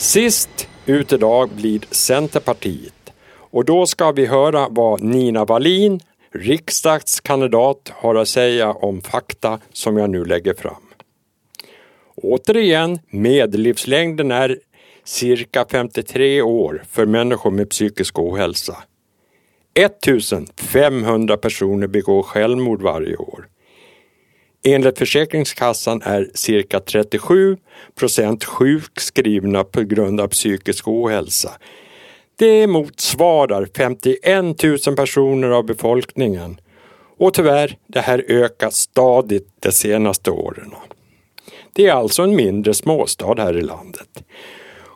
Sist ut idag blir Centerpartiet och då ska vi höra vad Nina Wallin, riksdagskandidat, har att säga om fakta som jag nu lägger fram. Återigen, medellivslängden är cirka 53 år för människor med psykisk ohälsa. 1500 personer begår självmord varje år. Enligt Försäkringskassan är cirka 37 procent sjukskrivna på grund av psykisk ohälsa. Det motsvarar 51 000 personer av befolkningen och tyvärr, det här ökar stadigt de senaste åren. Det är alltså en mindre småstad här i landet.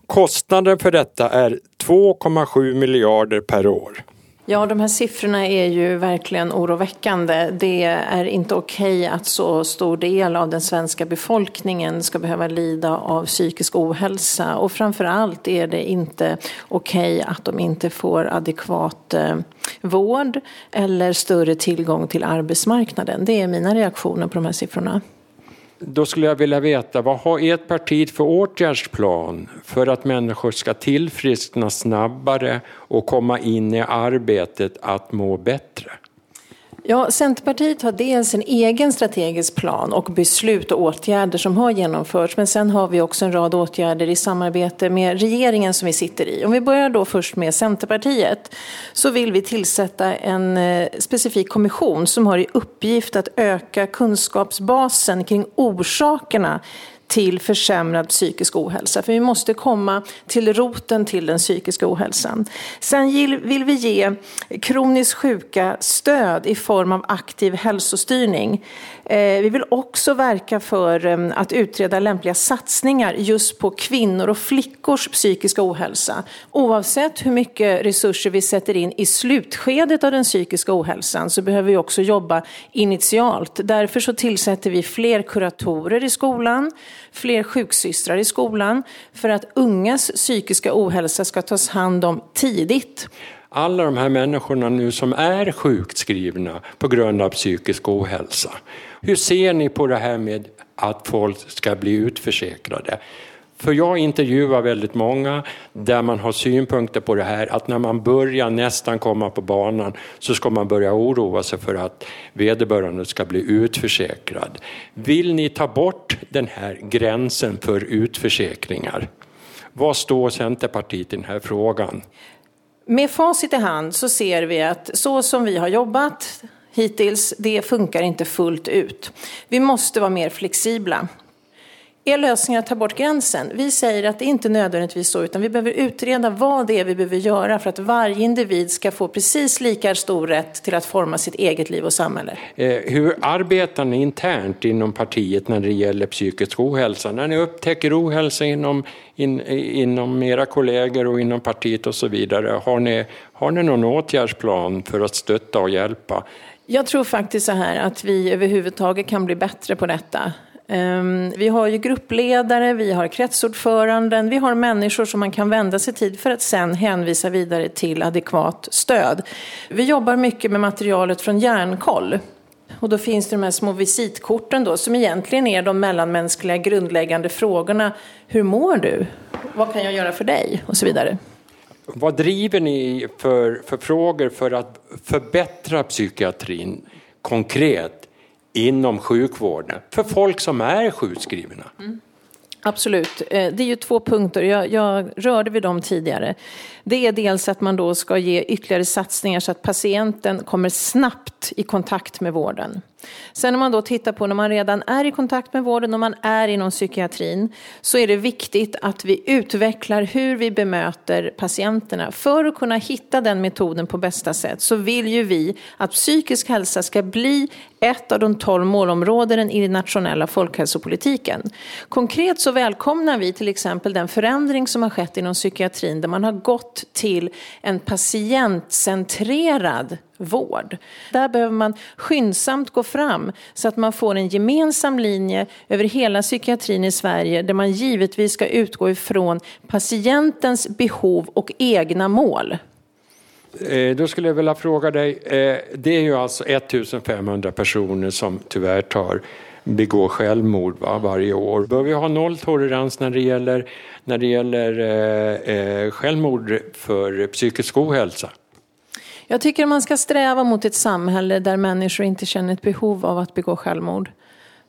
Kostnaden för detta är 2,7 miljarder per år. Ja, de här siffrorna är ju verkligen oroväckande. Det är inte okej att så stor del av den svenska befolkningen ska behöva lida av psykisk ohälsa och framför allt är det inte okej att de inte får adekvat eh, vård eller större tillgång till arbetsmarknaden. Det är mina reaktioner på de här siffrorna. Då skulle jag vilja veta, vad har ert parti för åtgärdsplan för att människor ska tillfriskna snabbare och komma in i arbetet att må bättre? Ja, Centerpartiet har dels en egen strategisk plan och beslut och åtgärder som har genomförts. Men sen har vi också en rad åtgärder i samarbete med regeringen som vi sitter i. Om vi börjar då först med Centerpartiet så vill vi tillsätta en eh, specifik kommission som har i uppgift att öka kunskapsbasen kring orsakerna till försämrad psykisk ohälsa. För vi måste komma till roten till den psykiska ohälsan. Sen vill vi ge kroniskt sjuka stöd i form av aktiv hälsostyrning. Eh, vi vill också verka för eh, att utreda lämpliga satsningar just på kvinnor och flickors psykiska ohälsa. Oavsett hur mycket resurser vi sätter in i slutskedet av den psykiska ohälsan så behöver vi också jobba initialt. Därför så tillsätter vi fler kuratorer i skolan fler sjuksystrar i skolan för att ungas psykiska ohälsa ska tas hand om tidigt. Alla de här människorna nu som är sjukskrivna på grund av psykisk ohälsa. Hur ser ni på det här med att folk ska bli utförsäkrade? För jag intervjuar väldigt många där man har synpunkter på det här att när man börjar nästan komma på banan så ska man börja oroa sig för att vederbörande ska bli utförsäkrad. Vill ni ta bort den här gränsen för utförsäkringar? Vad står Centerpartiet i den här frågan? Med facit i hand så ser vi att så som vi har jobbat hittills, det funkar inte fullt ut. Vi måste vara mer flexibla. Är lösningen att ta bort gränsen? Vi säger att det inte nödvändigtvis så, utan vi behöver utreda vad det är vi behöver göra för att varje individ ska få precis lika stor rätt till att forma sitt eget liv och samhälle. Eh, hur arbetar ni internt inom partiet när det gäller psykisk ohälsa? När ni upptäcker ohälsa inom, in, inom era kollegor och inom partiet och så vidare, har ni, har ni någon åtgärdsplan för att stötta och hjälpa? Jag tror faktiskt så här att vi överhuvudtaget kan bli bättre på detta. Ehm, vi har ju gruppledare, vi har kretsordföranden, vi har människor som man kan vända sig till för att sen hänvisa vidare till adekvat stöd. Vi jobbar mycket med materialet från Hjärnkoll. Och då finns det de här små visitkorten då, som egentligen är de mellanmänskliga grundläggande frågorna. Hur mår du? Vad kan jag göra för dig? Och så vidare. Vad driver ni för, för frågor för att förbättra psykiatrin konkret? Inom sjukvården för folk som är sjukskrivna. Mm. Absolut. Eh, det är ju två punkter, jag, jag, rörde vid dem tidigare. Det är dels att man då ska ge ytterligare satsningar så att patienten kommer snabbt i kontakt med vården. Sen om man då tittar på när man redan är i kontakt med vården och man är inom psykiatrin så är det viktigt att vi utvecklar hur vi bemöter patienterna. För att kunna hitta den metoden på bästa sätt så vill ju vi att psykisk hälsa ska bli ett av de tolv målområdena i den nationella folkhälsopolitiken. Konkret så välkomnar vi till exempel den förändring som har skett inom psykiatrin där man har gått till en patientcentrerad vård. Där behöver man skyndsamt gå fram så att man får en gemensam linje över hela psykiatrin i Sverige där man givetvis ska utgå ifrån patientens behov och egna mål. Eh, då skulle jag vilja fråga dig, eh, det är ju alltså 1500 personer som tyvärr tar begår självmord va, varje år. Bör vi ha nolltolerans när det gäller, när det gäller eh, eh självmord för psykisk ohälsa? Jag tycker man ska sträva mot ett samhälle där människor inte känner ett behov av att begå självmord.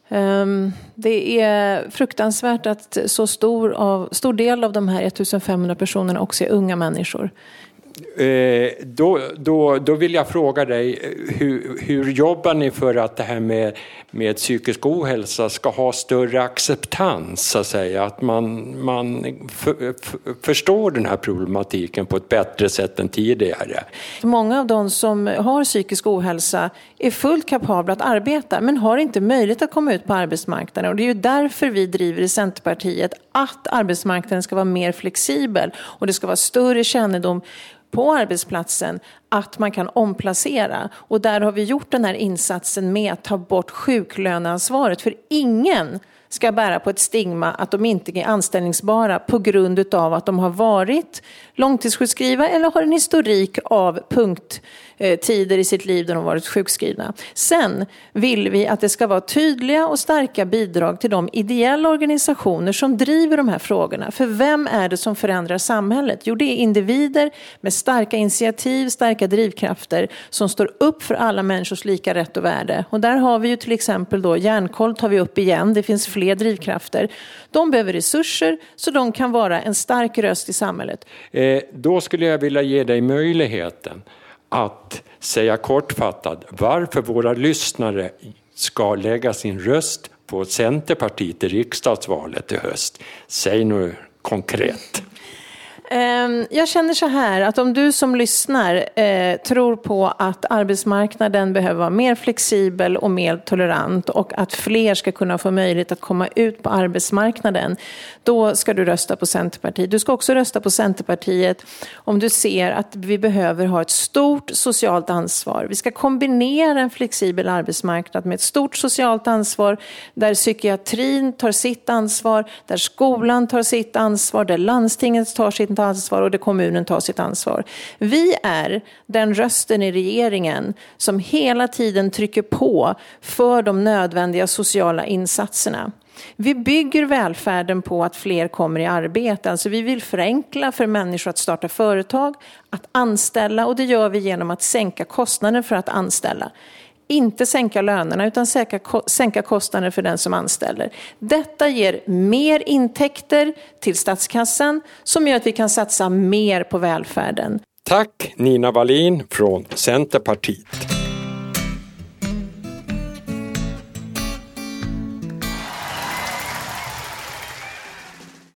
Ehm, det är fruktansvärt att så stor, av, stor del av de här 1500 personerna också är unga människor. Eh, då, då, då vill jag fråga dig, eh, hur, hur jobbar ni för att det här med, med psykisk ohälsa ska ha större acceptans, så att säga? Att man, man för, för, förstår den här problematiken på ett bättre sätt än tidigare? Många av de som har psykisk ohälsa är fullt kapabla att arbeta, men har inte möjlighet att komma ut på arbetsmarknaden. Och det är ju därför vi driver i Centerpartiet att arbetsmarknaden ska vara mer flexibel och det ska vara större kännedom på arbetsplatsen att man kan omplacera. Och där har vi gjort den här insatsen med att ta bort sjuklöneansvaret. För ingen ska bära på ett stigma att de inte är anställningsbara på grund av att de har varit långtidssjukskrivna eller har en historik av punkttider i sitt liv där de varit sjukskrivna. Sen vill vi att det ska vara tydliga och starka bidrag till de ideella organisationer som driver de här frågorna. För vem är det som förändrar samhället? Jo, det är individer med starka initiativ, starka drivkrafter som står upp för alla människors lika rätt och värde. Och där har vi ju till exempel då Hjärnkoll tar vi upp igen. Det finns fler drivkrafter. De behöver resurser så de kan vara en stark röst i samhället. Eh, då skulle jag vilja ge dig möjligheten att säga kortfattat varför våra lyssnare ska lägga sin röst på Centerpartiet i riksdagsvalet i höst. Säg nu konkret. Ehm, jag känner så här att om du som lyssnar eh, tror på att arbetsmarknaden behöver vara mer flexibel och mer tolerant och att fler ska kunna få möjlighet att komma ut på arbetsmarknaden, då ska du rösta på Centerpartiet. Du ska också rösta på Centerpartiet om du ser att vi behöver ha ett stort socialt ansvar. Vi ska kombinera en flexibel arbetsmarknad med ett stort socialt ansvar där psykiatrin tar sitt ansvar, där skolan tar sitt ansvar, där landstinget tar sitt ansvar och där kommunen tar sitt ansvar. Vi är den rösten i regeringen som hela tiden trycker på för de nödvändiga sociala insatserna. Vi bygger välfärden på att fler kommer i arbete. Alltså vi vill förenkla för människor att starta företag, att anställa och det gör vi genom att sänka kostnaden för att anställa inte sänka lönerna utan sänka kostnader för den som anställer. Detta ger mer intäkter till statskassan som gör att vi kan satsa mer på välfärden. Tack Nina Wallin från Centerpartiet.